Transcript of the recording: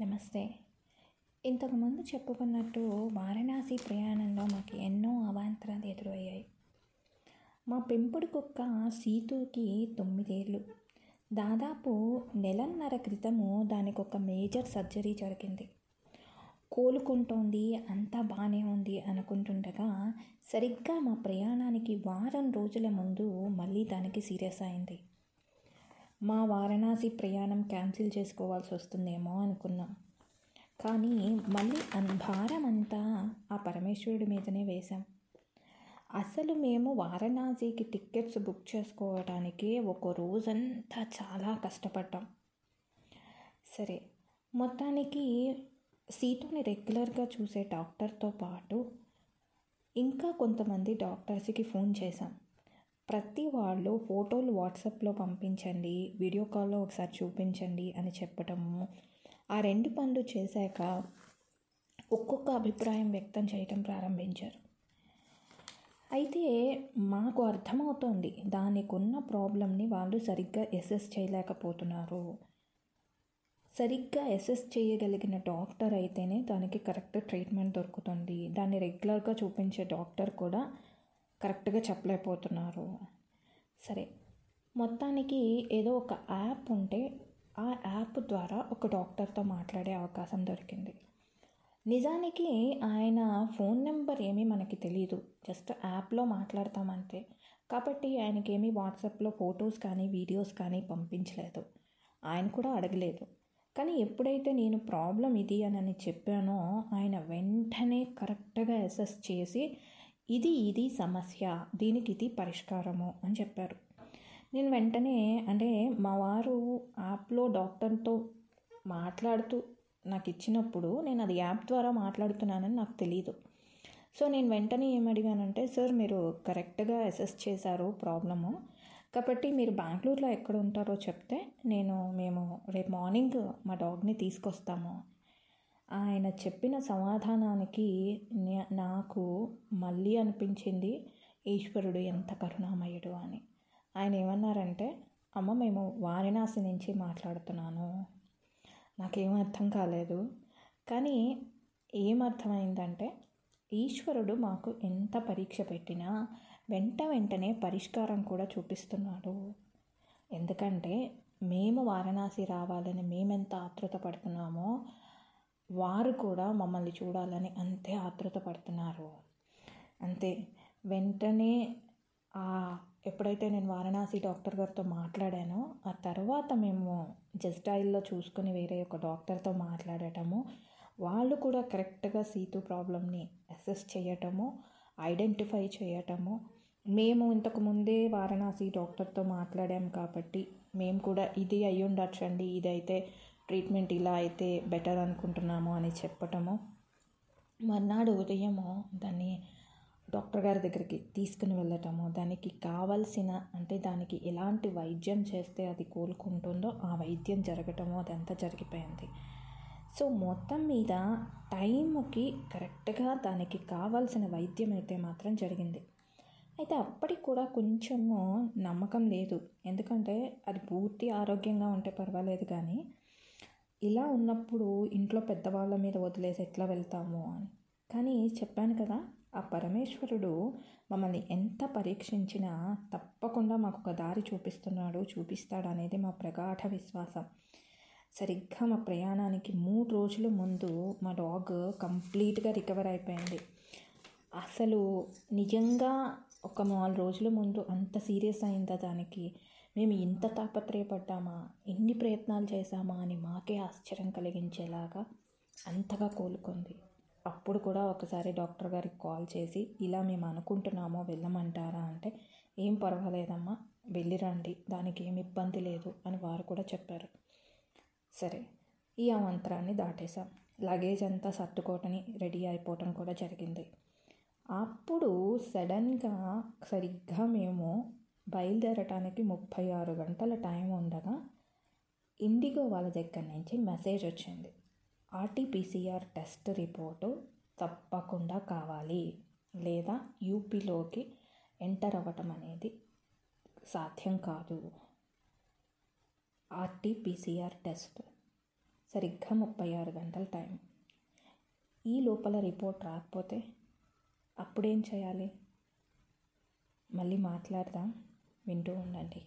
నమస్తే. ఇంతకుముందు చెప్పుకున్నట్టు వారణాసి ప్రయాణంలో మాకు ఎన్నో అవాంతరాలు ఎదురయ్యాయి. మా పెంపుడు కుక్క సీతుకి తొమ్మిదేళ్ళు దాదాపు నెలన్నర క్రితము దానికి ఒక మేజర్ సర్జరీ జరిగింది. కోలుకుంటోంది అంతా బాగానే ఉంది అనుకుంటుండగా సరిగ్గా మా ప్రయాణానికి వారం రోజుల ముందు మళ్ళీ దానికి సీరియస్ అయింది. మా వారణాసి ప్రయాణం క్యాన్సిల్ చేసుకోవాల్సి వస్తుందేమో అనుకున్నాం. కానీ మళ్ళీ అన్ భారం అంతా ఆ పరమేశ్వరుడి మీదనే వేశాం. అసలు మేము వారణాసికి టికెట్స్ బుక్ చేసుకోవడానికి ఒక రోజంతా చాలా కష్టపడ్డాం. సరే మొత్తానికి సీటుని రెగ్యులర్గా చూసే డాక్టర్తో పాటు ఇంకా కొంతమంది డాక్టర్స్కి ఫోన్ చేశాం. ప్రతి వాళ్ళు ఫోటోలు వాట్సాప్లో పంపించండి వీడియో కాల్లో ఒకసారి చూపించండి అని చెప్పటము. ఆ రెండు పనులు చేశాక ఒక్కొక్క అభిప్రాయం వ్యక్తం చేయటం ప్రారంభించారు. అయితే మాకు అర్థమవుతోంది దానికి ఉన్న ప్రాబ్లమ్ని వాళ్ళు సరిగ్గా ఎసెస్ చేయలేకపోతున్నారు. సరిగ్గా ఎసెస్ చేయగలిగిన డాక్టర్ అయితేనే దానికి కరెక్ట్ ట్రీట్మెంట్ దొరుకుతుంది. దాన్ని రెగ్యులర్గా చూపించే డాక్టర్ కూడా కరెక్ట్గా చెప్పలేకపోతున్నారు. సరే మొత్తానికి ఏదో ఒక యాప్ ఉంటే ఆ యాప్ ద్వారా ఒక డాక్టర్తో మాట్లాడే అవకాశం దొరికింది. నిజానికి ఆయన ఫోన్ నెంబర్ ఏమీ మనకి తెలియదు జస్ట్ యాప్లో మాట్లాడతామంతే. కాబట్టి ఆయనకి వాట్సాప్లో ఫొటోస్ కానీ వీడియోస్ కానీ పంపించలేదు. ఆయన కూడా అడగలేదు. కానీ ఎప్పుడైతే నేను ప్రాబ్లం ఇది అని చెప్పానో ఆయన వెంటనే కరెక్ట్గా అసెస్ చేసి ఇది ఇది సమస్య. దీనికి ఇది పరిష్కారము అని చెప్పారు. నేను వెంటనే అంటే మా వారు యాప్లో డాక్టర్తో మాట్లాడుతూ నాకు ఇచ్చినప్పుడు నేను అది యాప్ ద్వారా మాట్లాడుతున్నానని నాకు తెలియదు సో నేను వెంటనే ఏమడిగానంటే సార్ మీరు కరెక్ట్గా అసెస్ చేశారు ప్రాబ్లము. కాబట్టి మీరు బెంగళూరులో ఎక్కడ ఉంటారో చెప్తే నేను మేము రేపు మార్నింగ్ మా డాగ్ని తీసుకొస్తాము. ఆయన చెప్పిన సమాధానానికి నాకు మళ్ళీ అనిపించింది ఈశ్వరుడు ఎంత కరుణామయుడు అని. ఆయన ఏమన్నారంటే అమ్మ మేము వారణాసి నుంచి మాట్లాడుతున్నాను. నాకేం అర్థం కాలేదు. కానీ ఏమర్థమైందంటే ఈశ్వరుడు మాకు ఎంత పరీక్ష పెట్టినా వెంట వెంటనే పరిష్కారం కూడా చూపిస్తున్నాడు. ఎందుకంటే మేము వారణాసి రావాలని మేమెంత ఆతృత పడుతున్నామో వారు కూడా మమ్మల్ని చూడాలని అంతే ఆతృత పడుతున్నారు. అంతే. వెంటనే ఎప్పుడైతే నేను వారణాసి డాక్టర్ గారితో మాట్లాడానో ఆ తర్వాత మేము జస్ట్ ఆయిల్లో వేరే ఒక డాక్టర్తో మాట్లాడటము వాళ్ళు కూడా కరెక్ట్గా సీతు ప్రాబ్లమ్ని అసెస్ చేయటము ఐడెంటిఫై చేయటము. మేము ఇంతకు ముందే వారణాసి డాక్టర్తో మాట్లాడాం కాబట్టి మేము కూడా ఇది అయ్యుండొచ్చండి ఇదైతే ట్రీట్మెంట్ ఇలా అయితే బెటర్ అనుకుంటున్నాము అని చెప్పటము. మర్నాడు ఉదయము దాన్ని డాక్టర్ గారి దగ్గరికి తీసుకుని వెళ్ళటము. దానికి కావలసిన అంటే దానికి ఎలాంటి వైద్యం చేస్తే అది కోలుకుంటుందో ఆ వైద్యం జరగటము అదంతా జరిగిపోయింది. సో మొత్తం మీద టైంకి కరెక్ట్గా దానికి కావాల్సిన వైద్యం అయితే మాత్రం జరిగింది. అయితే అప్పటికి కూడా కొంచెము నమ్మకం లేదు. ఎందుకంటే అది పూర్తి ఆరోగ్యంగా ఉంటే పర్వాలేదు కానీ ఇలా ఉన్నప్పుడు ఇంట్లో పెద్దవాళ్ళ మీద వదిలేసి ఎట్లా వెళ్తాము అని. కానీ చెప్పాను కదా ఆ పరమేశ్వరుడు మమ్మల్ని ఎంత పరీక్షించినా తప్పకుండా మాకు ఒక దారి చూపిస్తున్నాడు చూపిస్తాడు అనేది మా ప్రగాఢ విశ్వాసం. సరిగ్గా మా ప్రయాణానికి మూడు రోజుల ముందు మా డాగ్ కంప్లీట్గా రికవర్ అయిపోయింది. అసలు నిజంగా ఒక నాలుగు రోజుల ముందు అంత సీరియస్ అయిందా దానికి? మేము ఇంత తాపత్రయపడ్డామా? ఎన్ని ప్రయత్నాలు చేశామా అని మాకే ఆశ్చర్యం కలిగించేలాగా అంతగా కోలుకుంది. అప్పుడు కూడా ఒకసారి డాక్టర్ గారికి కాల్ చేసి ఇలా మేము అనుకుంటున్నామో వెళ్ళమంటారా అంటే ఏం పర్వాలేదమ్మా వెళ్ళిరండి దానికి ఏమి ఇబ్బంది లేదు అని వారు కూడా చెప్పారు. సరే ఈ అవంతరాన్ని దాటేశాం. లగేజ్ అంతా సర్దుకోవటని రెడీ అయిపోవటం కూడా జరిగింది. అప్పుడు సడన్గా సరిగ్గా మేము బయలుదేరటానికి ముప్పై ఆరు గంటల టైం ఉండగా ఇండిగో వాళ్ళ దగ్గర నుంచి మెసేజ్ వచ్చింది. ఆర్టీపీసీఆర్ టెస్ట్ రిపోర్టు తప్పకుండా కావాలి లేదా యూపీలోకి ఎంటర్ అవ్వటం అనేది సాధ్యం కాదు. ఆర్టీపీసీఆర్ టెస్ట్ సరిగ్గా ముప్పై ఆరు గంటల టైం. ఈ లోపల రిపోర్ట్ రాకపోతే అప్పుడేం చేయాలి? మళ్ళీ మాట్లాడదాం. వింటూ ఉండండి